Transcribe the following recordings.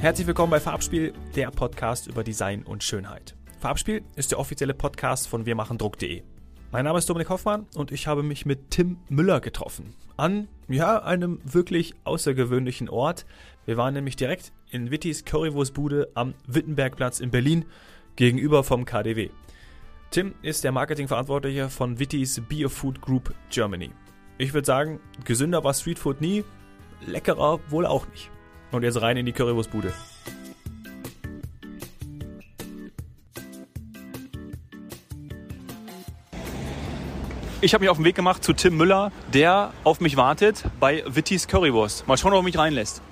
Herzlich willkommen bei Farbspiel, der Podcast über Design und Schönheit. Farbspiel ist der offizielle Podcast von wirmachendruck.de. Mein Name ist Dominik Hoffmann und ich habe mich mit Tim Müller getroffen. An, ja, einem wirklich außergewöhnlichen Ort. Wir waren nämlich direkt in Wittis Currywurstbude am Wittenbergplatz in Berlin gegenüber vom KDW. Tim ist der Marketingverantwortliche von Wittis Biofood Group Germany. Ich würde sagen, gesünder war Streetfood nie, leckerer wohl auch nicht. Und jetzt rein in die Currywurstbude. Ich habe mich auf den Weg gemacht zu Tim Müller, der auf mich wartet bei Wittis Currywurst. Mal schauen, ob er mich reinlässt.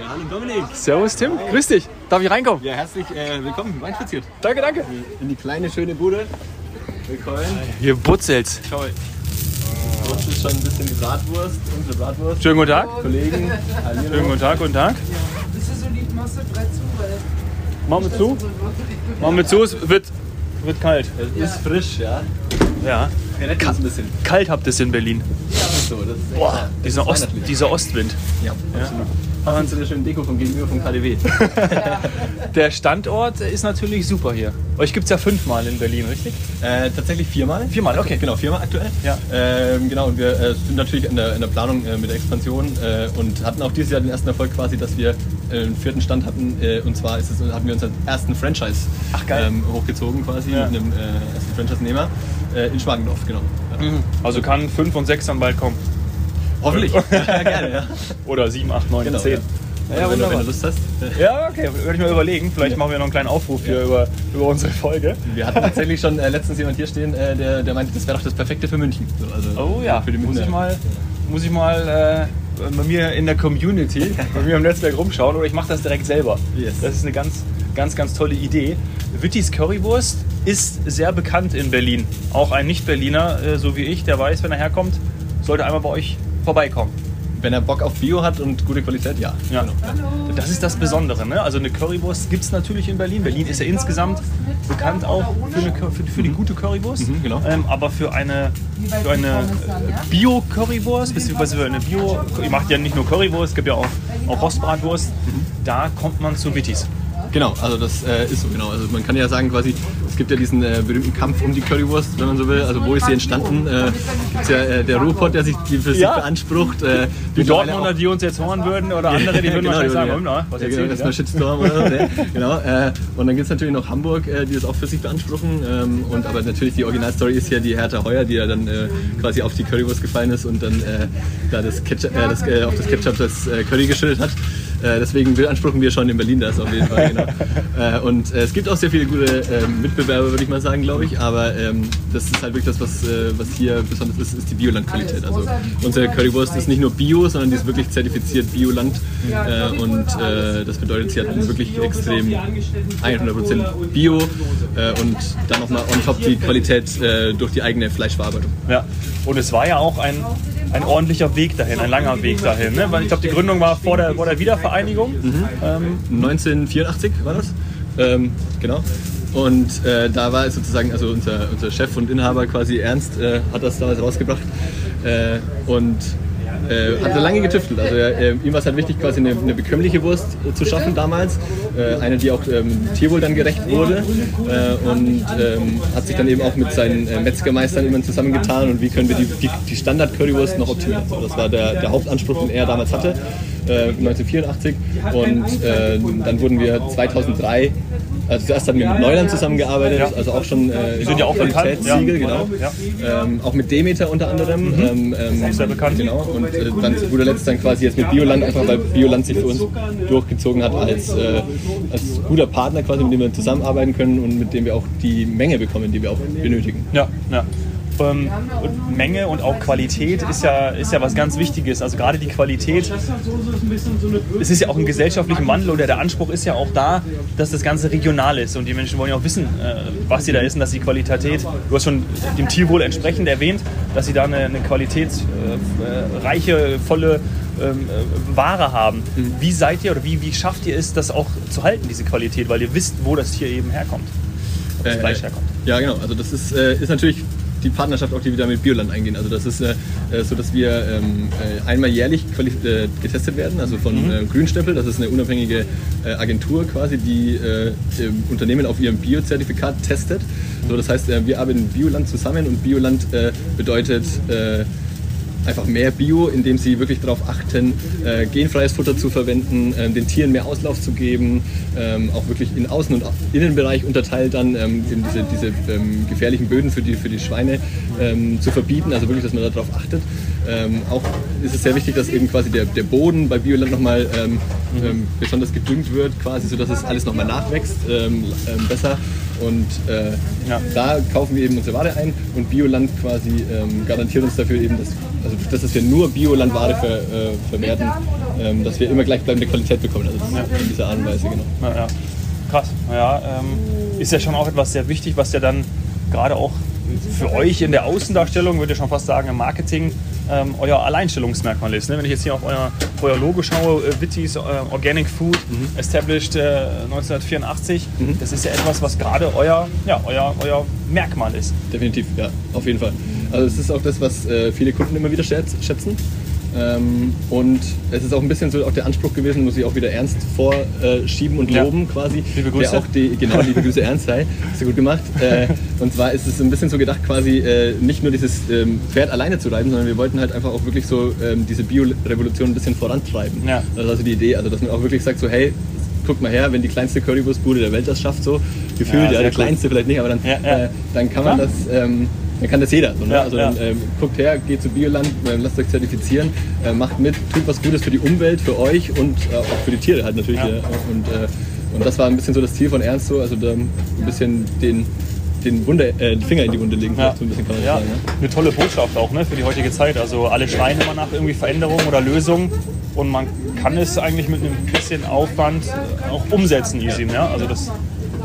Ja, hallo Dominik. Servus Tim, grüß dich. Darf ich reinkommen? Ja, herzlich äh, willkommen, reinspaziert. Danke, danke. In die kleine, schöne Bude. Willkommen. Hier brutzelt's. Toll. Ist schon ein bisschen die Bratwurst, unsere Bratwurst. Schönen guten Tag. Kollegen, hallo. Schönen guten Tag, guten Tag. Bist du so lieb, machst du breit zu, weil Machen wir zu. Machen wir zu, es wird, wird kalt. Es ist frisch, ja. Ja. Wir retten uns ein bisschen. Kalt habt ihr es in Berlin. Ja, das ist so. Das ist echt, Boah, das dieser, ist Ost, dieser Ostwind. Ja, absolut. Passend zu der schönen Deko vom Gegenüber vom KDW. Der Standort ist natürlich super hier. Euch gibt es ja fünfmal in Berlin, richtig? Äh, tatsächlich viermal. Viermal, okay. Genau, viermal aktuell. Ja. Ähm, genau, und wir äh, sind natürlich in der, in der Planung äh, mit der Expansion äh, und hatten auch dieses Jahr den ersten Erfolg quasi, dass wir äh, einen vierten Stand hatten. Äh, und zwar es, hatten wir unseren ersten Franchise Ach, geil. Ähm, hochgezogen quasi Ja. mit einem ersten Franchise-Nehmer in Schmargendorf, genau. Ja. Also kann fünf und sechs dann bald kommen. Hoffentlich. ja, gerne, ja. Oder sieben, acht, neun, Genau, zehn. ja. Ja, wenn, du, wenn du Lust hast. Ja, okay, würde ich mal überlegen. Vielleicht Ja. machen wir noch einen kleinen Aufruf hier über, über unsere Folge. Wir hatten tatsächlich schon äh, letztens jemand hier stehen, äh, der, der meinte, das wäre doch das Perfekte für München. So, also Oh ja, für die muss ich mal, muss ich mal äh, bei mir in der Community, bei mir im Netzwerk rumschauen oder ich mache das direkt selber. Yes. Das ist eine ganz, ganz, ganz tolle Idee. Wittis Currywurst ist sehr bekannt in Berlin. Auch ein Nicht-Berliner, äh, so wie ich, der weiß, wenn er herkommt, sollte einmal bei euch vorbeikommen. Wenn er Bock auf Bio hat und gute Qualität, ja. Ja. Genau. Das ist das Besondere. Ne? Also eine Currywurst gibt es natürlich in Berlin. Berlin ist ja insgesamt bekannt auch für, eine, für, für die gute Currywurst. Mhm, genau. ähm, aber für eine, für eine äh, Bio-Currywurst, beziehungsweise für eine Bio, ihr macht ja nicht nur Currywurst, es gibt ja auch, auch Rostbratwurst, da kommt man zu Wittis. Genau, also das äh, ist so genau. Also man kann ja sagen quasi, es gibt ja diesen äh, berühmten Kampf um die Currywurst, wenn man so will. Also wo ist sie entstanden? Äh, gibt's ja äh, der Ruhrpott, der sich die für sich Ja. beansprucht. Äh, Die Dortmunder, die uns jetzt hören würden oder andere, die würden Genau, wahrscheinlich sagen, ja. "Hm, na, was ja, ihr da?" erstmal Shitstorm oder so. ne? genau. Äh, und dann gibt es natürlich noch Hamburg, äh, die das auch für sich beanspruchen. Ähm, und aber natürlich die Originalstory ist ja die Hertha Heuer, die ja dann äh, quasi auf die Currywurst gefallen ist und dann da das Ketchup, das, auf das Ketchup das Curry geschüttet hat. Äh, deswegen beanspruchen wir schon in Berlin das auf jeden Fall. Genau. äh, und äh, es gibt auch sehr viele gute äh, Mitbewerber, würde ich mal sagen, glaube ich. Aber ähm, das ist halt wirklich das, was, äh, was hier besonders ist, ist die Biolandqualität. Also unsere Currywurst ist nicht nur Bio, sondern die ist wirklich zertifiziert Bioland. Äh, und äh, das bedeutet, sie hat wirklich extrem 100% Bio äh, und dann nochmal on top die Qualität äh, durch die eigene Fleischverarbeitung. Ja, und es war ja auch ein, ein ordentlicher Weg dahin, ein langer Weg dahin. Ne? Weil ich glaube, die Gründung war vor der, vor der Wiedervereinigung. Ähm, 1984 war das. Ähm, genau. Und äh, da war es sozusagen, also unser, unser Chef und Inhaber quasi Ernst äh, hat das damals rausgebracht. Äh, und äh, hat so lange getüftelt. Also äh, ihm war es halt wichtig, quasi eine, eine bekömmliche Wurst äh, zu schaffen damals. Äh, eine, die auch ähm, Tierwohl dann gerecht wurde. Äh, und ähm, hat sich dann eben auch mit seinen Metzgermeistern immer zusammengetan und wie können wir die, die, die Standard-Currywurst noch optimieren. So, das war der, der Hauptanspruch, den er damals hatte. Äh, 1984 und dann wurden wir 2003 also zuerst haben wir mit Neuland zusammengearbeitet, Ja. also auch schon äh, Die sind ja auch Qualitätssiegel, ja. genau. Ja. Ähm, auch mit Demeter unter anderem. Ähm, ähm, auch sehr bekannt. Genau. Und äh, dann zu guter Letzt dann quasi jetzt mit Bioland, einfach weil Bioland sich für uns durchgezogen hat als, äh, als guter Partner quasi, mit dem wir zusammenarbeiten können und mit dem wir auch die Menge bekommen, die wir auch benötigen. Ja, ja. Ähm, Menge und auch Qualität ist ja, ist ja was ganz Wichtiges. Also gerade die Qualität, es ist ja auch ein gesellschaftlicher Wandel oder der Anspruch ist ja auch da, dass das Ganze regional ist. Und die Menschen wollen ja auch wissen, äh, was sie da essen, dass die Qualität, du hast schon dem Tierwohl entsprechend erwähnt, dass sie da eine, eine qualitätsreiche, volle ähm, äh, Ware haben. Wie seid ihr oder wie, wie schafft ihr es, das auch zu halten, diese Qualität, weil ihr wisst, wo das Tier eben herkommt, das Äh, Fleisch herkommt? Ja, genau. Also das ist, äh, ist natürlich die Partnerschaft auch, die wir da mit Bioland eingehen. Also das ist äh, so, dass wir ähm, äh, einmal jährlich äh, getestet werden, also von mhm. Grünstempel, das ist eine unabhängige äh, Agentur quasi, die äh, Unternehmen auf ihrem Biozertifikat testet. So, das heißt, wir arbeiten mit Bioland zusammen und Bioland bedeutet einfach mehr Bio, indem sie wirklich darauf achten, äh, genfreies Futter zu verwenden, äh, den Tieren mehr Auslauf zu geben, ähm, auch wirklich in Außen- und Innenbereich unterteilt dann ähm, diese, diese ähm, gefährlichen Böden für die, für die Schweine ähm, zu verbieten, also wirklich, dass man darauf achtet. Ähm, auch ist es sehr wichtig, dass eben quasi der, der Boden bei Bioland nochmal ähm, mhm. besonders gedüngt wird, quasi, sodass es alles nochmal nachwächst, besser. Und äh, ja. da kaufen wir eben unsere Ware ein und Bioland quasi ähm, garantiert uns dafür eben, dass, also das, dass wir nur Biolandware ver, äh, verwerten, ähm, dass wir immer gleichbleibende Qualität bekommen. Also ja. in dieser Art und Weise, genau. Ja. Krass. Ja, ähm, ist ja schon auch etwas sehr wichtig, was ja dann gerade auch für euch in der Außendarstellung, würde ich schon fast sagen, im Marketing ähm, euer Alleinstellungsmerkmal ist. Ne? Wenn ich jetzt hier auf euer, euer Logo schaue, äh, Wittis äh, Organic Food, mhm. established äh, 1984, mhm. das ist ja etwas, was gerade euer, ja, euer, euer Merkmal ist. Definitiv, ja, auf jeden Fall. Also es ist auch das, was äh, viele Kunden immer wieder schätzen. Ähm, und es ist auch ein bisschen so auch der Anspruch gewesen, muss ich auch wieder ernst vorschieben und loben ja. quasi. Liebe Grüße. Der auch die, genau, liebe Grüße Ernst, sei. Hast du gut gemacht. Äh, und zwar ist es ein bisschen so gedacht, quasi äh, nicht nur dieses ähm, Pferd alleine zu reiben, sondern wir wollten halt einfach auch wirklich so ähm, diese Bio-Revolution ein bisschen vorantreiben. Ja. Das ist also die Idee, also dass man auch wirklich sagt so, hey, guck mal her, wenn die kleinste Currywurstbude der Welt das schafft, so gefühlt, ja, ja die cool. kleinste vielleicht nicht, aber dann, ja, äh, dann kann man das ähm, dann kann das jeder. So, ne? ja, also dann, ähm, guckt her, geht zu Bioland, äh, lasst euch zertifizieren, äh, macht mit, tut was Gutes für die Umwelt, für euch und äh, auch für die Tiere halt natürlich. Ja. und, äh, und das war ein bisschen so das Ziel von Ernst so, also da ein bisschen den den, Wunde, äh, Finger in die Wunde legen. Ja. So ein bisschen kann man ja. sagen, ja. Eine tolle Botschaft auch ne, für die heutige Zeit. Also alle schreien immer nach irgendwie Veränderung oder Lösung und man kann es eigentlich mit einem bisschen Aufwand auch umsetzen, easy. Ja? Also das,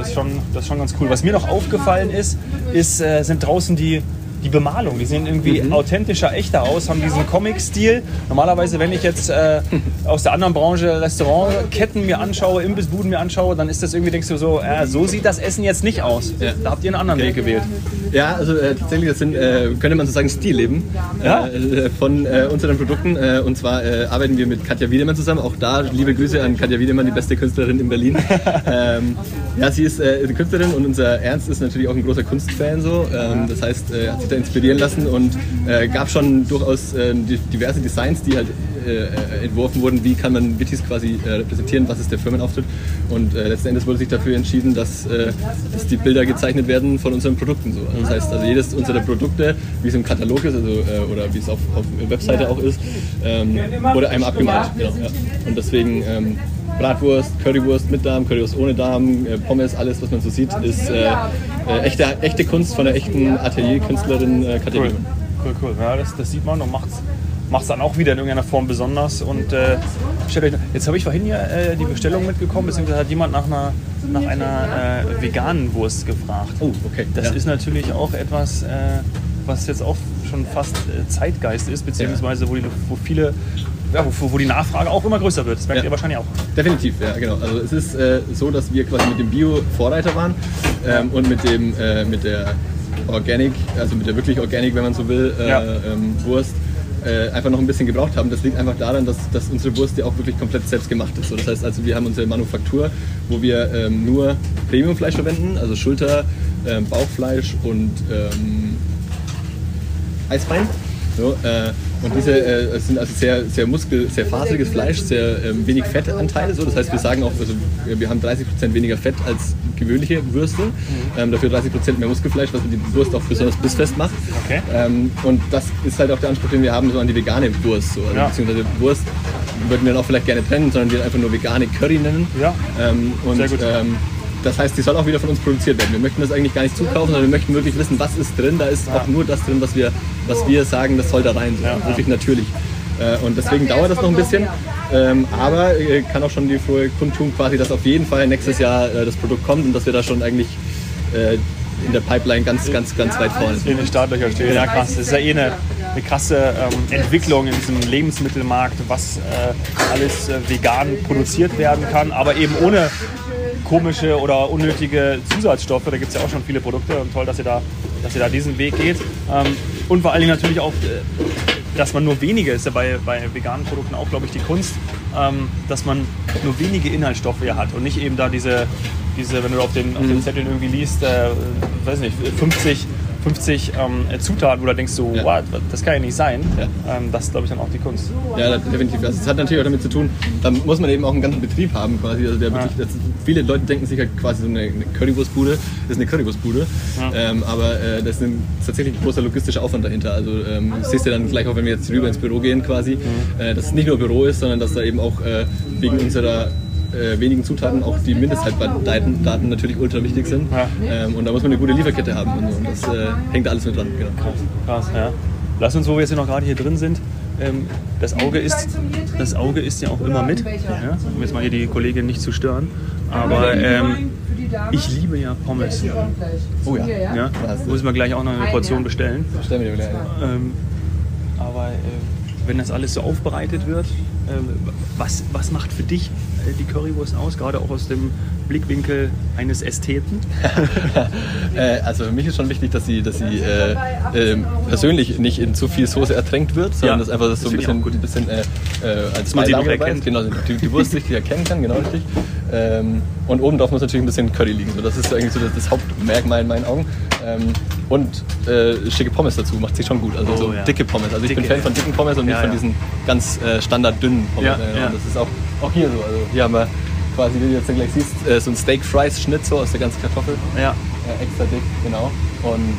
das ist, schon, das ist schon ganz cool. Was mir noch aufgefallen ist, ist äh, sind draußen die die Bemalung. Die sehen irgendwie mhm. authentischer, echter aus, haben diesen Comic-Stil. Normalerweise, wenn ich jetzt äh, aus der anderen Branche Restaurantketten mir anschaue, Imbissbuden mir anschaue, dann ist das irgendwie, denkst du so, äh, so sieht das Essen jetzt nicht aus. Ja. Da habt ihr einen anderen okay. Weg gewählt. Ja, also äh, tatsächlich, das sind, äh, könnte man so sagen, Stilleben ja? Äh, von äh, unseren Produkten. und zwar arbeiten wir mit Katja Wiedemann zusammen. Auch da liebe Grüße an Katja Wiedemann, die beste Künstlerin in Berlin. ähm, ja, sie ist eine Künstlerin und unser Ernst ist natürlich auch ein großer Kunstfan. So. Ähm, das heißt, er hat sich da inspirieren lassen und äh, gab schon durchaus äh, diverse Designs, die halt äh, entworfen wurden, wie kann man Wittis quasi äh, repräsentieren, was ist der Firmenauftritt. Und äh, letzten Endes wurde sich dafür entschieden, dass, äh, dass die Bilder gezeichnet werden von unseren Produkten. So. Das heißt, also jedes unserer Produkte, wie es im Katalog ist also, oder wie es auf, auf Webseite auch ist, ähm, wurde einem abgemalt. Genau, ja. Und deswegen ähm, Bratwurst, Currywurst mit Darm, Currywurst ohne Darm, äh, Pommes, alles, was man so sieht, ist äh, äh, echte, echte Kunst von der echten Atelierkünstlerin äh, Katja cool. cool, cool. Ja, das, das sieht man und macht es dann auch wieder in irgendeiner Form besonders. Und äh, euch, jetzt habe ich vorhin hier äh, die Bestellung mitgekommen, beziehungsweise hat jemand nach einer, nach einer äh, veganen Wurst gefragt. Oh, okay. Das ja. ist natürlich auch etwas, äh, was jetzt auch schon fast äh, Zeitgeist ist, beziehungsweise wo, die, wo viele ja, wo, wo, die Nachfrage auch immer größer wird. Das merkt ja. ihr wahrscheinlich auch. Definitiv, ja, genau. Also es ist äh, so, dass wir quasi mit dem Bio Vorreiter waren ähm, und mit dem äh, mit der Organic, also mit der wirklich Organic, wenn man so will, äh, ähm, Wurst. Äh, einfach noch ein bisschen gebraucht haben. Das liegt einfach daran, dass, dass unsere Wurst ja auch wirklich komplett selbst gemacht ist. So, das heißt also, wir haben unsere Manufaktur, wo wir ähm, nur Premiumfleisch verwenden, also Schulter, ähm, Bauchfleisch und ähm, Eisbein. So, äh, und diese äh, sind also sehr, sehr muskel-, sehr faseriges Fleisch, sehr ähm, wenig Fettanteile. So. Das heißt, wir sagen auch, also, wir haben 30% weniger Fett als gewöhnliche Würste, mhm. ähm, dafür 30% mehr Muskelfleisch, was die Wurst auch besonders bissfest macht. Okay. Ähm, und das ist halt auch der Anspruch, den wir haben so an die vegane Wurst. So. Also, ja. Beziehungsweise Wurst würden wir dann auch vielleicht gerne trennen, sondern wir einfach nur vegane Curry nennen. Ja. Ähm, und, sehr gut. Das heißt, die soll auch wieder von uns produziert werden. Wir möchten das eigentlich gar nicht zukaufen, sondern wir möchten wirklich wissen, was ist drin. Da ist ja. auch nur das drin, was wir, was wir sagen, das soll da rein. Ja, wirklich natürlich. Äh, und deswegen dauert das noch ein bisschen. Ähm, aber äh, kann auch schon die frohe Kundtun quasi, dass auf jeden Fall nächstes Jahr äh, das Produkt kommt und dass wir da schon eigentlich in der Pipeline ganz, ganz, ganz weit vorne sind. In den Startlöchern stehen. Ja, krass. Das ist ja eh eine, eine krasse ähm, Entwicklung in diesem Lebensmittelmarkt, was alles vegan produziert werden kann, aber eben ohne komische oder unnötige Zusatzstoffe. Da gibt es ja auch schon viele Produkte und toll, dass ihr da dass ihr da diesen Weg geht. Ähm, und vor allen Dingen natürlich auch, äh, dass man nur wenige, ist ja bei, bei veganen Produkten auch, glaube ich, die Kunst, ähm, dass man nur wenige Inhaltsstoffe ja hat und nicht eben da diese, diese wenn du auf den, auf den Zetteln irgendwie liest, äh, weiß nicht, 50 50 ähm, Zutaten, wo du denkst so, Ja. what, das kann ja nicht sein. Ja. Ähm, das ist, glaube ich, dann auch die Kunst. Ja, definitiv. Also, es hat natürlich auch damit zu tun, da muss man eben auch einen ganzen Betrieb haben quasi. Also der wirklich, das, viele Leute denken sich halt quasi so eine, eine Currywurstbude ist eine Currywurstbude, ähm, aber äh, das ist, ein, tatsächlich ein großer logistischer Aufwand dahinter. Also ähm, das siehst du dann gleich auch, wenn wir jetzt rüber ins Büro gehen quasi, äh, dass es nicht nur Büro ist, sondern dass da eben auch äh, wegen unserer äh, wenigen Zutaten auch die Mindesthaltbarkeitsdaten Daten natürlich ultra wichtig sind. Ja. Ähm, und da muss man eine gute Lieferkette haben und, so. und das äh, hängt alles mit dran. Genau. Krass, ja. Lass uns, wo wir jetzt hier noch gerade hier drin sind, ähm, das Auge ist, das Auge ist ja auch immer mit, ja? um jetzt mal hier die Kollegin nicht zu stören. Aber ähm, ich liebe ja Pommes. Oh ja. Ja? Müssen wir gleich auch noch eine Portion bestellen. Stellen wir dir wieder ein. Ähm, aber äh, wenn das alles so aufbereitet wird, was, was macht für dich äh, die Currywurst aus, gerade auch aus dem Blickwinkel eines Ästheten? Äh, also für mich ist schon wichtig, dass sie, dass sie äh, äh, persönlich nicht in zu viel Soße ertränkt wird, sondern Ja, dass einfach das so ein bisschen, ein bisschen äh, äh, als man sie noch erkennt. Genau, die, die Wurst richtig erkennen kann, genau richtig. Ähm, und oben drauf muss natürlich ein bisschen Curry liegen. So, das ist eigentlich so das, das Hauptmerkmal in meinen Augen. Ähm, und äh, schicke Pommes dazu macht sich schon gut. Also Oh, so ja. dicke Pommes. Also ich bin Dicke. Fan von dicken Pommes und nicht Ja, von ja. diesen ganz äh, standarddünnen Pommes. Ja, ja. Das ist auch, auch hier so. Also hier haben wir quasi, wie du jetzt gleich siehst, äh, so ein Steak Fries Schnitt so aus der ganzen Kartoffel. Ja. Äh, extra dick, genau. Und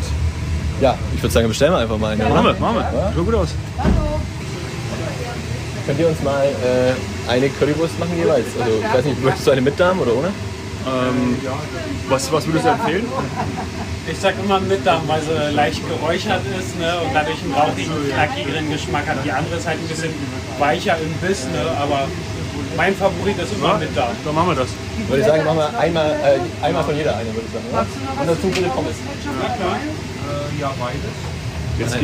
ja, ich würde sagen, bestellen wir einfach mal eine. Machen wir, machen wir. Ja? Schaut gut aus. Könnt ihr uns mal äh, eine Currywurst machen jeweils? Also, ich weiß nicht, möchtest du eine mit Darm oder ohne? Ähm, was, was würdest du empfehlen? Ich sag immer mit Darm, weil sie leicht geräuchert ist ne, und dadurch einen rauchigen, knackigeren Geschmack hat. Die andere ist halt ein bisschen weicher im Biss, ne, aber mein Favorit ist immer mit Darm. Dann machen wir das. Würde ich sagen, machen wir einmal, äh, einmal von jeder eine, würde ich sagen. Oder? Und dazu bitte Pommes. Ja, beides. Jetzt,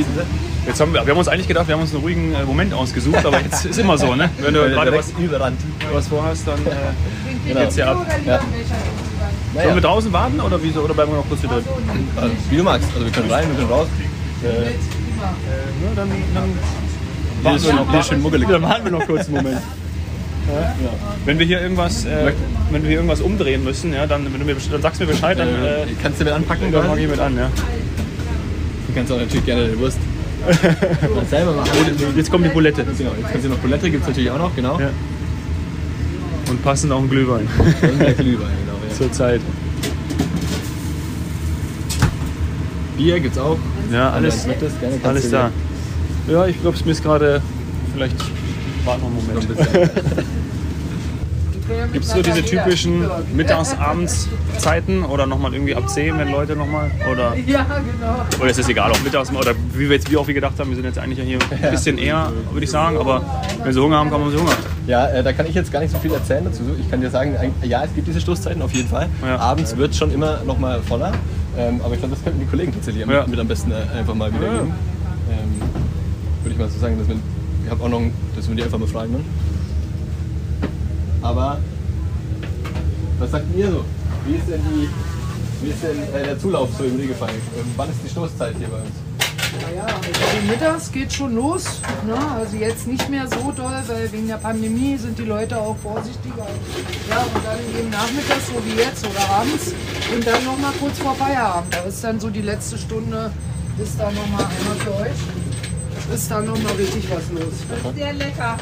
jetzt haben wir, wir haben uns eigentlich gedacht, wir haben uns einen ruhigen äh, Moment ausgesucht, aber jetzt ist immer so, ne? Wenn du gerade was, was vorhast, dann äh, Genau. geht's ja ab. Ja. Sollen wir Naja, draußen warten oder, wieso, oder bleiben wir noch kurz hier drin? also, wie du magst. Also wir können rein, wir können raus. Äh, Äh, ne, dann, dann hier ist schön, hier ist schön muggelig. Dann warten wir noch kurz einen Moment. Ja. Wenn wir hier irgendwas, äh, wenn wir hier irgendwas umdrehen müssen, ja, dann, wenn du mir, dann sagst du mir Bescheid, dann, äh, Äh, kannst du mit anpacken? dann mach quasi? ich mit an. Ja. Du kannst auch natürlich gerne eine Wurst selber machen. Jetzt kommt die Bulette. Genau, jetzt kannst du noch Bulette, gibt es natürlich auch noch, genau. Ja. Und passend auch ein Glühwein Und der Glühwein, genau. Ja. zur Zeit. Bier gibt's auch. Ja, alles, alles da. Ja, ich glaube, es mir ist gerade vielleicht. Warte noch einen Moment. Gibt es so diese typischen Mittags-Abends-Zeiten oder nochmal irgendwie ab 10, wenn Leute nochmal? Oder, Ja, genau. oder ist es egal, auch mittags oder wie wir jetzt wie auch wie gedacht haben, wir sind jetzt eigentlich ja hier ein bisschen eher, würde ich sagen, aber wenn sie Hunger haben, kann man sie Hunger. Ja, äh, da kann ich jetzt gar nicht so viel erzählen dazu. Ich kann dir sagen, ja, es gibt diese Stoßzeiten auf jeden Fall. Ja. Abends wird schon immer noch mal voller. Ähm, aber ich glaube, das könnten die Kollegen tatsächlich Ja. mit, am besten äh, einfach mal wiedergeben. Ähm, Würde ich mal so sagen, dass wir, ich habe auch noch, dass wir die einfach mal fragen. Ne? Aber was sagt ihr so? Wie ist denn, die, wie ist denn äh, der Zulauf so im Regelfall? Ähm, wann ist die Stoßzeit hier bei uns? Naja, also mittags geht schon los. Ne? Also jetzt nicht mehr so doll, weil wegen der Pandemie sind die Leute auch vorsichtiger. Ja, und dann eben nachmittags, so wie jetzt oder abends. Und dann nochmal kurz vor Feierabend. Da ist dann so die letzte Stunde, ist dann nochmal einmal für euch. Ist dann nochmal richtig was los. Sehr lecker.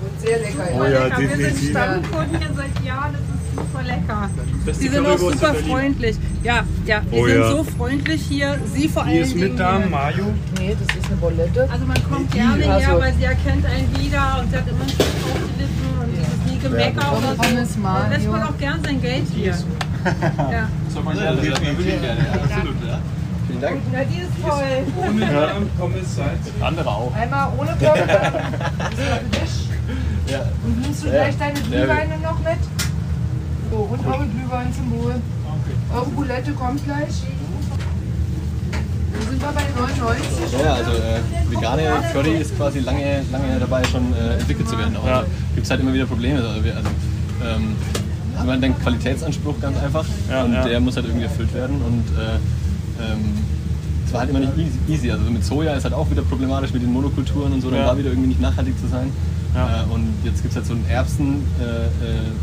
Wird sehr lecker. Oh Super ja, lecker. Wir sind. Stammkunden hier seit Jahren. Das ist super lecker. Das Sie sind auch super freundlich. Ja, ja. Wir Oh sind ja. so freundlich hier. Sie vor Die allen ist Dingen. mit hier. Mayo? Nee, das ist eine Bolette. Also man kommt gerne Also- her, weil sie erkennt einen wieder und sie hat immer einen Schritt auf die Lippen und es ist nie Gemecker oder so. Pommes Dann Mayo. lässt man auch gern sein Geld hier. Ja. Vielen Dank. Na, die ist toll. Ohne Pommes, Salz. Andere auch. Einmal ohne Pommes. Tisch. Ja. Und nimmst du Ja. gleich deine Ja, Glühweine noch mit? So, und eure Glühwein zum Wohl. Eure Boulette kommt gleich. Dann sind wir bei 99. Ja, also äh, vegane Curry ist quasi lange, lange dabei schon äh, entwickelt zu werden. Auch Ja. ja. gibt es halt immer wieder Probleme. Also, wir, also ähm, haben wir den Qualitätsanspruch ganz einfach Ja, und ja. der muss halt irgendwie erfüllt werden und äh, ähm, es war halt immer nicht easy- easy. Also mit Soja ist halt auch wieder problematisch mit den Monokulturen und so, dann Ja. war wieder irgendwie nicht nachhaltig zu sein. Ja. Äh, und jetzt gibt es halt so einen Erbsenersatz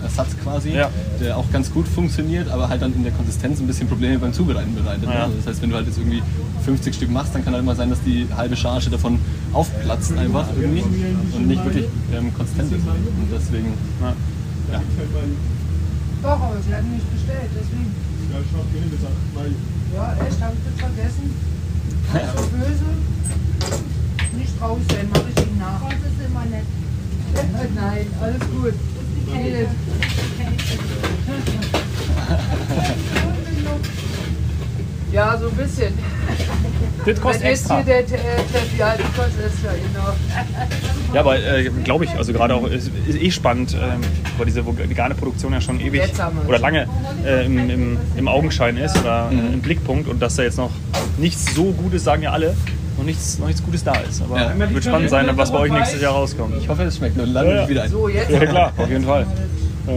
äh, Ersatz quasi, Ja. der auch ganz gut funktioniert, aber halt dann in der Konsistenz ein bisschen Probleme beim Zubereiten bereitet. ne? Ja. Also das heißt, wenn du halt jetzt irgendwie 50 Stück machst, dann kann halt immer sein, dass die halbe Charge davon aufplatzt einfach irgendwie und nicht wirklich ähm, konsistent ist. Und deswegen, Ja. ja. Doch, aber sie hatten nicht bestellt, deswegen. Ja, ich hab gesagt, weil Ja, echt, hab ich das vergessen. Nicht so böse. Nicht traurig sein, mach ich Ihnen nach. Das ist immer nett. Nein, alles gut. Ja, so ein bisschen. Das kostet Wenn extra. hier der äh, Teff, ja, das kostet ja genau. Ja, aber äh, glaube ich, also gerade auch, ist, ist eh spannend, ähm, weil diese vegane Produktion ja schon ewig oder lange äh, im, im, im Augenschein ist oder äh, im Blickpunkt und dass da jetzt noch nichts so Gutes, sagen ja alle, noch nichts, noch nichts Gutes da ist. Aber Ja. wird spannend sein, was bei euch nächstes Jahr rauskommt. Ich hoffe, es schmeckt und lade Ja, wieder ein. So, jetzt. Ja, klar, auf jeden Fall. Ja.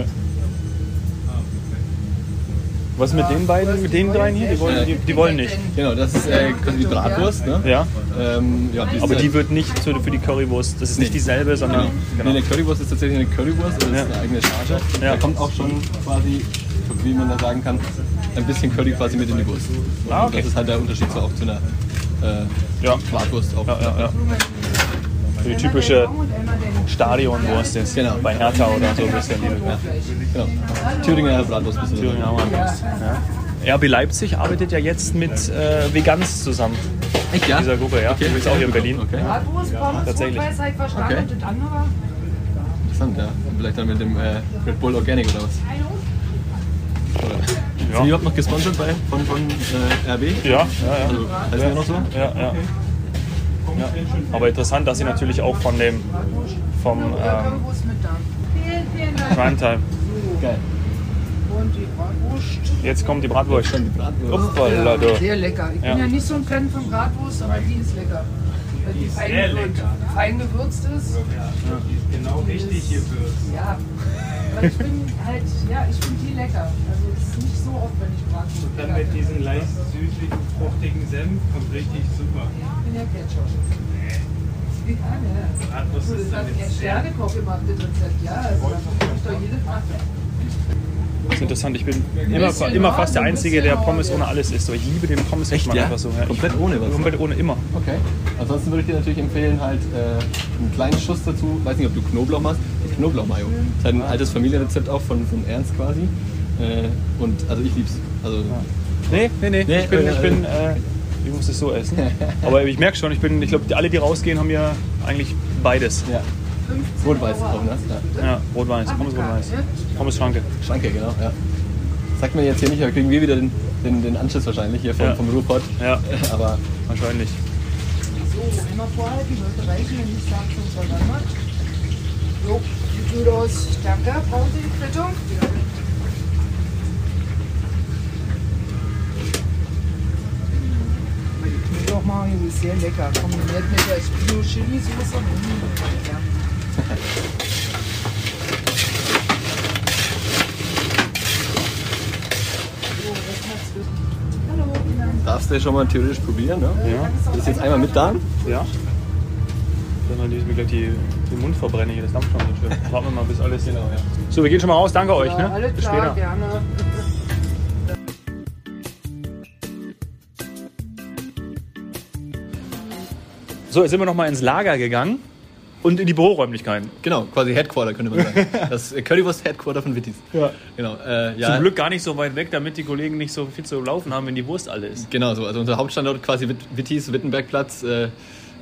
Was mit den beiden, mit den dreien hier? Die wollen, die, die wollen nicht. Genau, das ist äh, quasi die Bratwurst. Ne? Ja, Ähm, ja, ist aber die wird nicht für für die Currywurst, das ist nicht Nee. dieselbe, sondern. Nee, Genau. eine Currywurst ist tatsächlich eine Currywurst, also das Ja. ist eine eigene Charge. Ja. Da kommt auch schon quasi, wie man da sagen kann, ein bisschen Curry quasi mit in die Wurst. Ah, okay. Das ist halt der Unterschied so auch zu einer äh, Ja. Bratwurst. Auch. Ja, ja, ja. So die typische Stadionwurst jetzt. Genau. Bei Hertha oder so ein bisschen. Ja. Genau. Thüringer Bratwurst. bist du Thüringer. Hammerwurst. Ja. RB Leipzig arbeitet ja jetzt mit äh, Vegans zusammen. Echt, ja? Dieser Gruppe, ja. Okay. Die ist auch hier in Berlin. Okay, Bratwurst, Pommes, tatsächlich. Okay. interessant, ja. Vielleicht dann mit dem äh, Red Bull Organic oder was? Oder? Sind die überhaupt noch gesponsert bei, von, von äh, RB? Ja, ja, ja. Also, heißen die noch so? Ja, ja. ja. Aber interessant, dass sie natürlich auch von dem vom ähm, Currywurst mit da. Vielen, vielen Dank. Primetime. Geil. Und die Bratwurst. Jetzt kommt die Bratwurst. Schon die Bratwurst. Uppala, du. Sehr lecker. Ich Ja. bin ja nicht so ein Fan von Bratwurst, aber die ist lecker. Weil die fein, gewürzt, fein gewürzt ist. Die ist genau richtig gewürzt. Ja. Ich bin halt, ja, ich finde die lecker. Also es ist nicht so oft, wenn ich Bratwurst Dann lecker mit diesem leicht süßlichen, fruchtigen Senf kommt richtig super. Ich bin ja Ketchup. Ja, ja. Bratwurst So, ist dann Sternekoch gemacht, das Rezept. Ja, also da ich doch jede Nacht. Das ist interessant. Ich bin immer, immer fast der ein Einzige, der Pommes ohne alles isst. Aber ich liebe den Pommes Echt, ja? einfach so. Ja, ich- Komplett ohne was? Komplett ohne, immer. Okay. Ansonsten würde ich dir natürlich empfehlen, halt äh, einen kleinen Schuss dazu, weiß nicht, ob du Knoblauch machst, Knoblauchmayo. Das ist halt ein altes Familienrezept auch von, von Ernst quasi. Äh, und also ich lieb's. Also Nee, nee, nee. Nee, ich bin, äh, ich bin, äh, ich muss es so essen. Aber ich merke schon, ich bin, ich glaube, alle, die rausgehen, haben ja eigentlich beides. ja, 15 rot-weiß auch, ne? Ja. Ja, rot-weiß, Pommes rot-weiß. Pommes Schranke. Schranke, genau, ja. Sagt mir jetzt hier nicht, aber kriegen wir wieder den, den, den Anschiss wahrscheinlich hier vom, Ja. vom Ruhrpott. Ja, Aber wahrscheinlich. So, einmal vorhalten, sollte reichen, wenn die Sachen schon verwandert. Jo, sieht gut aus. Danke. Brauchen Sie die Quittung? Die Knoblauch machen die ist sehr lecker. Kombiniert mit der Bio-Chili-Soße. Mm, ja. Darfst du ja schon mal theoretisch probieren, ne? Ja. Das ist jetzt einmal mit da. Ja. Dann halt mir gleich die, den Mund verbrenne hier, das dampft schon so schön. Warten wir mal bis alles. Genau, ja. So, wir gehen schon mal raus. Danke euch. Ne? alles Bis klar, später. gerne. So, jetzt sind wir noch mal ins Lager gegangen und in die Büroräumlichkeiten. Genau, quasi Headquarter könnte man sagen. Das äh, Currywurst Headquarter von Wittis. Ja. Genau, äh, ja. Zum Glück gar nicht so weit weg, damit die Kollegen nicht so viel zu laufen haben, wenn die Wurst alle ist. Genau so, also unser Hauptstandort quasi Witt- Wittis, Wittenbergplatz, äh,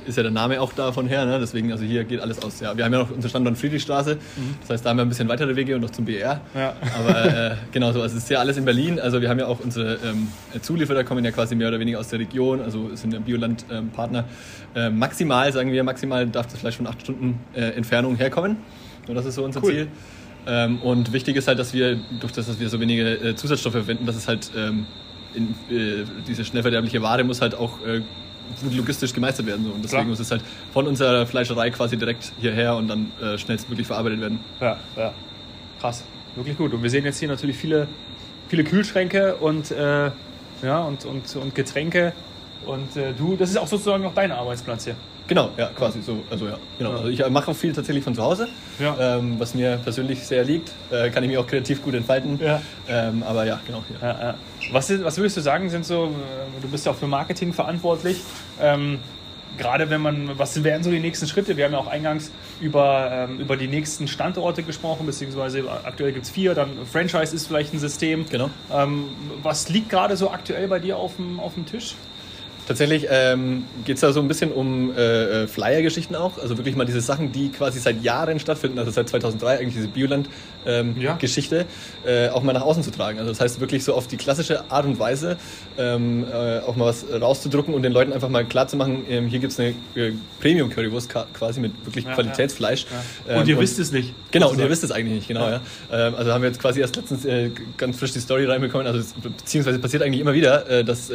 ist ja der Name auch davon her, ne? deswegen, also hier geht alles aus. Ja, wir haben ja noch unseren Standort Friedrichstraße, das heißt, da haben wir ein bisschen weitere Wege und noch zum BR. Ja. Aber äh, genau so, also es ist ja alles in Berlin, also wir haben ja auch unsere ähm, Zulieferer, kommen ja quasi mehr oder weniger aus der Region, also sind ja Bioland-Partner. äh, maximal, sagen wir, maximal darf das Fleisch von acht Stunden äh, Entfernung herkommen. Und das ist so unser Cool. Ziel. Ähm, und wichtig ist halt, dass wir, durch das, dass wir so wenige äh, Zusatzstoffe verwenden, dass es halt ähm, in, äh, diese schnell verderbliche Ware muss halt auch äh, gut logistisch gemeistert werden. So. Und deswegen Klar. muss es halt von unserer Fleischerei quasi direkt hierher und dann äh, schnellstmöglich verarbeitet werden. Ja, ja. Krass. Wirklich gut. Und wir sehen jetzt hier natürlich viele, viele Kühlschränke und, äh, ja, und, und, und Getränke. Und äh, du, das ist auch sozusagen noch dein Arbeitsplatz hier. Genau, ja, quasi so. Also ja, genau. Also ich mache auch viel tatsächlich von zu Hause, Ja. ähm, was mir persönlich sehr liegt. Äh, kann ich mich auch kreativ gut entfalten. Ja. Ähm, aber ja, genau. Ja. Was, was würdest du sagen, sind so, äh, du bist ja auch für Marketing verantwortlich. Ähm, gerade wenn man, was wären so die nächsten Schritte? Wir haben ja auch eingangs über, ähm, über die nächsten Standorte gesprochen, beziehungsweise aktuell gibt es vier, dann Franchise ist vielleicht ein System. Genau. Ähm, was liegt gerade so aktuell bei dir auf dem, auf dem Tisch? Tatsächlich ähm, geht es da so ein bisschen um äh, äh, Flyer-Geschichten auch. Also wirklich mal diese Sachen, die quasi seit Jahren stattfinden, also seit 2003 eigentlich diese Bioland-Geschichte, äh, auch mal nach außen zu tragen. Also das heißt wirklich so auf die klassische Art und Weise ähm, äh, auch mal was rauszudrucken und den Leuten einfach mal klar zu machen, ähm, hier gibt es eine äh, Premium-Currywurst quasi mit wirklich Ja, Qualitätsfleisch. Und Ähm, ihr wisst es nicht. Genau, und sozusagen. ihr wisst es eigentlich nicht, genau, ja. Ähm, also haben wir jetzt quasi erst letztens äh, ganz frisch die Story reinbekommen, also beziehungsweise passiert eigentlich immer wieder, dass,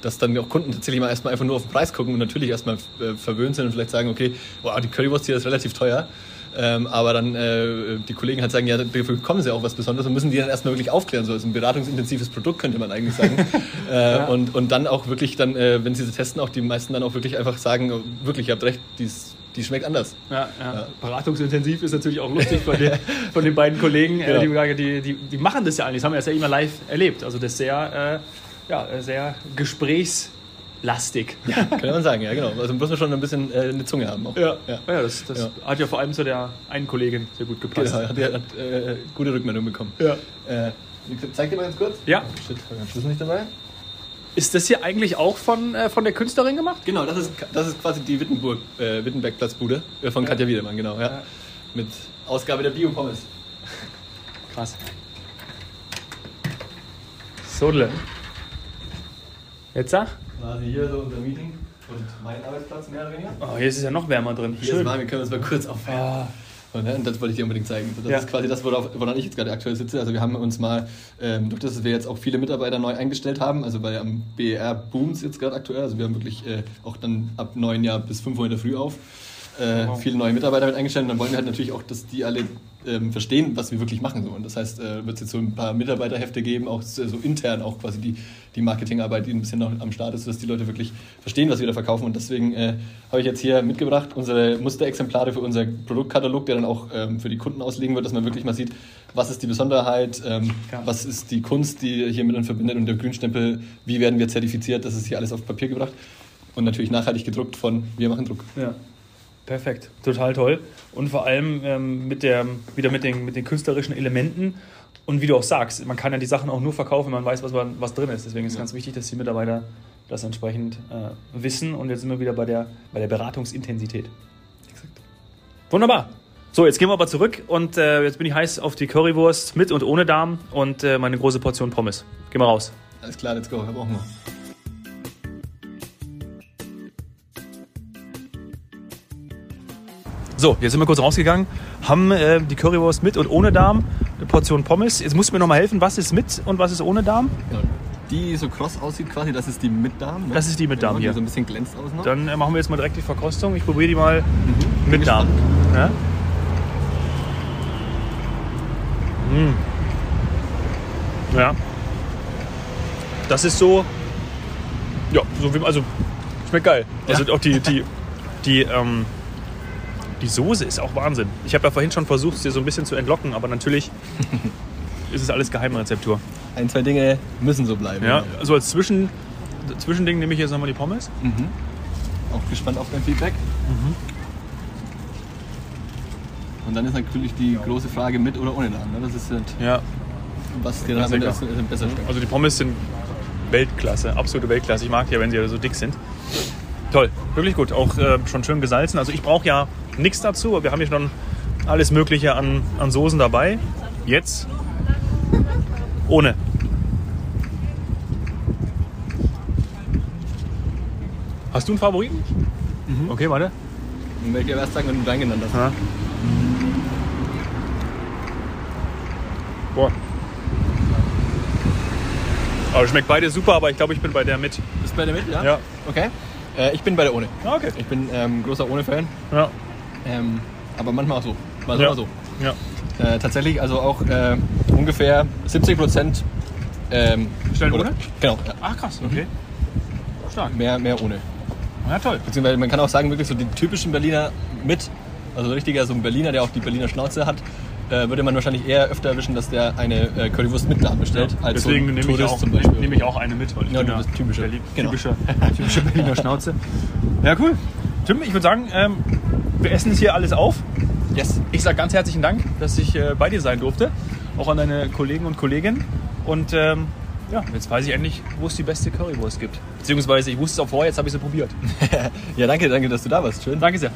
dass dann auch Kunden tatsächlich mal erstmal einfach nur auf den Preis gucken und natürlich erstmal äh, verwöhnt sind und vielleicht sagen, okay, wow, die Currywurst hier ist relativ teuer. Ähm, aber dann äh, die Kollegen halt sagen, ja, dafür bekommen sie auch was Besonderes und müssen die dann erstmal wirklich aufklären. So als ein beratungsintensives Produkt könnte man eigentlich sagen. äh, und, und dann auch wirklich dann, äh, wenn sie sie testen, auch die meisten dann auch wirklich einfach sagen, oh, wirklich, ihr habt recht, die, ist- die schmeckt anders. Ja, ja. Beratungsintensiv ist natürlich auch lustig von den, von den beiden Kollegen. Genau. Die, die, die, die machen das ja eigentlich, das haben wir ja immer live erlebt. Also das sehr, äh, ja, sehr gesprächslastig. Kann man sagen, ja genau. Also muss man schon ein bisschen äh, eine Zunge haben auch. Ja, ja. ja. das, das Ja. hat ja vor allem zu der einen Kollegin sehr gut gepasst. Genau, hat, hat äh, gute Rückmeldung bekommen. Ja. Äh, zeig dir mal ganz kurz. Ja. Shit, hab ich Schlüssel nicht dabei? Ist das hier eigentlich auch von, äh, von der Künstlerin gemacht? Genau, das ist, das ist quasi die Wittenburg, äh, Wittenberg-Platzbude äh, von Katja Wiedemann, genau. Ja. Ja. Mit Ausgabe der Bio-Pommes. Krass. Sodle. Jetzt sag. Quasi hier so unser Meeting und mein Arbeitsplatz mehr oder weniger. Oh, hier ist es ja noch wärmer drin. Hier ist warm, wir können uns mal kurz aufwärmen. Ja. Und, äh, und das wollte ich dir unbedingt zeigen. Das Ja. ist quasi das, woran ich jetzt gerade aktuell sitze. Also wir haben uns mal, ähm, durch das, dass wir jetzt auch viele Mitarbeiter neu eingestellt haben, also bei am BR booms jetzt gerade aktuell, also wir haben wirklich äh, auch dann ab neun Jahr bis 5 Uhr in der Früh auf, äh, Wow. viele neue Mitarbeiter mit eingestellt und dann wollen wir halt natürlich auch, dass die alle ähm, verstehen, was wir wirklich machen. So. Und das heißt, äh, wird es jetzt so ein paar Mitarbeiterhefte geben, auch so intern auch quasi die, die Marketingarbeit, die ein bisschen noch am Start ist, sodass die Leute wirklich verstehen, was wir da verkaufen. Und deswegen äh, habe ich jetzt hier mitgebracht unsere Musterexemplare für unser Produktkatalog, der dann auch ähm, für die Kunden auslegen wird, dass man wirklich mal sieht, was ist die Besonderheit, ähm, Ja. was ist die Kunst, die hier mit uns verbindet und der Grünstempel, wie werden wir zertifiziert, das ist hier alles auf Papier gebracht. Und natürlich nachhaltig gedruckt von Wir machen Druck. Ja. Perfekt, total toll. Und vor allem ähm, mit der, wieder mit den, mit den künstlerischen Elementen. Und wie du auch sagst, man kann ja die Sachen auch nur verkaufen, wenn man weiß, was, man, was drin ist. Deswegen ist Ja. ganz wichtig, dass die Mitarbeiter das entsprechend äh, wissen. Und jetzt sind wir wieder bei der, bei der Beratungsintensität. Exakt. Wunderbar. So, jetzt gehen wir aber zurück und äh, jetzt bin ich heiß auf die Currywurst mit und ohne Darm und äh, meine große Portion Pommes. Gehen wir raus. Alles klar, let's go, hab auch mal. So, jetzt sind wir kurz rausgegangen, haben äh, die Currywurst mit und ohne Darm, eine Portion Pommes. Jetzt musst du mir nochmal helfen, was ist mit und was ist ohne Darm? Genau. Die so kross aussieht quasi, das ist die mit Darm. Ne? Das ist die mit Darm Genau, die hier. so ein bisschen glänzt aus noch. Dann äh, machen wir jetzt mal direkt die Verkostung. Ich probiere die mal mit Bin Darm. Ja? Mm. Ja. Das ist so. Ja, so wie. Also, schmeckt geil. Also auch die, die, die, ähm, die Soße ist auch Wahnsinn. Ich habe ja vorhin schon versucht, sie so ein bisschen zu entlocken, aber natürlich ist es alles Geheimrezeptur. Ein, zwei Dinge müssen so bleiben. Ja, also als Zwischen, Zwischending nehme ich jetzt nochmal die Pommes. Mhm. Auch gespannt auf dein Feedback. Mhm. Und dann ist natürlich die große Frage mit oder ohne Darm. Ne? Das ist halt, Ja, was dir dann am besser schmeckt. Also die Pommes sind Weltklasse, absolute Weltklasse. Ich mag ja, wenn sie so dick sind. Toll, wirklich gut. Auch äh, schon schön gesalzen. Also ich brauche ja nichts dazu, aber wir haben hier schon alles Mögliche an, an Soßen dabei. Jetzt ohne. Hast du einen Favoriten? Okay, warte. Ich aber erst sagen, wenn du deinen genannt hast. Ja. Boah. Aber schmeckt beide super, aber ich glaube, ich bin bei der mit. Bist du bei der mit? Ja. Ja. Okay. Äh, ich bin bei der ohne. Ah, Okay. Ich bin ähm, großer ohne-Fan. Ja. Ähm, aber manchmal auch so. Mal so, Ja. so. Ja. Äh, tatsächlich also auch äh, ungefähr 70 Prozent. Ähm, Stellen oder- ohne? Genau. Ja. Ach krass, okay. Stark. Mehr, mehr ohne. Ja, toll. Beziehungsweise man kann auch sagen, wirklich so den typischen Berliner mit, also richtiger so ein Berliner, der auch die Berliner Schnauze hat, äh, würde man wahrscheinlich eher öfter erwischen, dass der eine äh, Currywurst mit Laden bestellt, als Deswegen so nehme ich, auch, zum Beispiel. nehme ich auch eine mit, weil ich Ja, bin du bist typischer. Berlin, Genau. typische, typische Berliner Schnauze. Ja, cool. Tim, ich würde sagen, ähm, wir essen es hier alles auf. Yes. Ich sage ganz herzlichen Dank, dass ich äh, bei dir sein durfte. Auch an deine Kollegen und Kolleginnen. Und ähm, ja, jetzt weiß ich endlich, wo es die beste Currywurst gibt. Beziehungsweise ich wusste es auch vorher, jetzt habe ich sie probiert. Ja, danke, danke, dass du da warst. Schön. Danke sehr.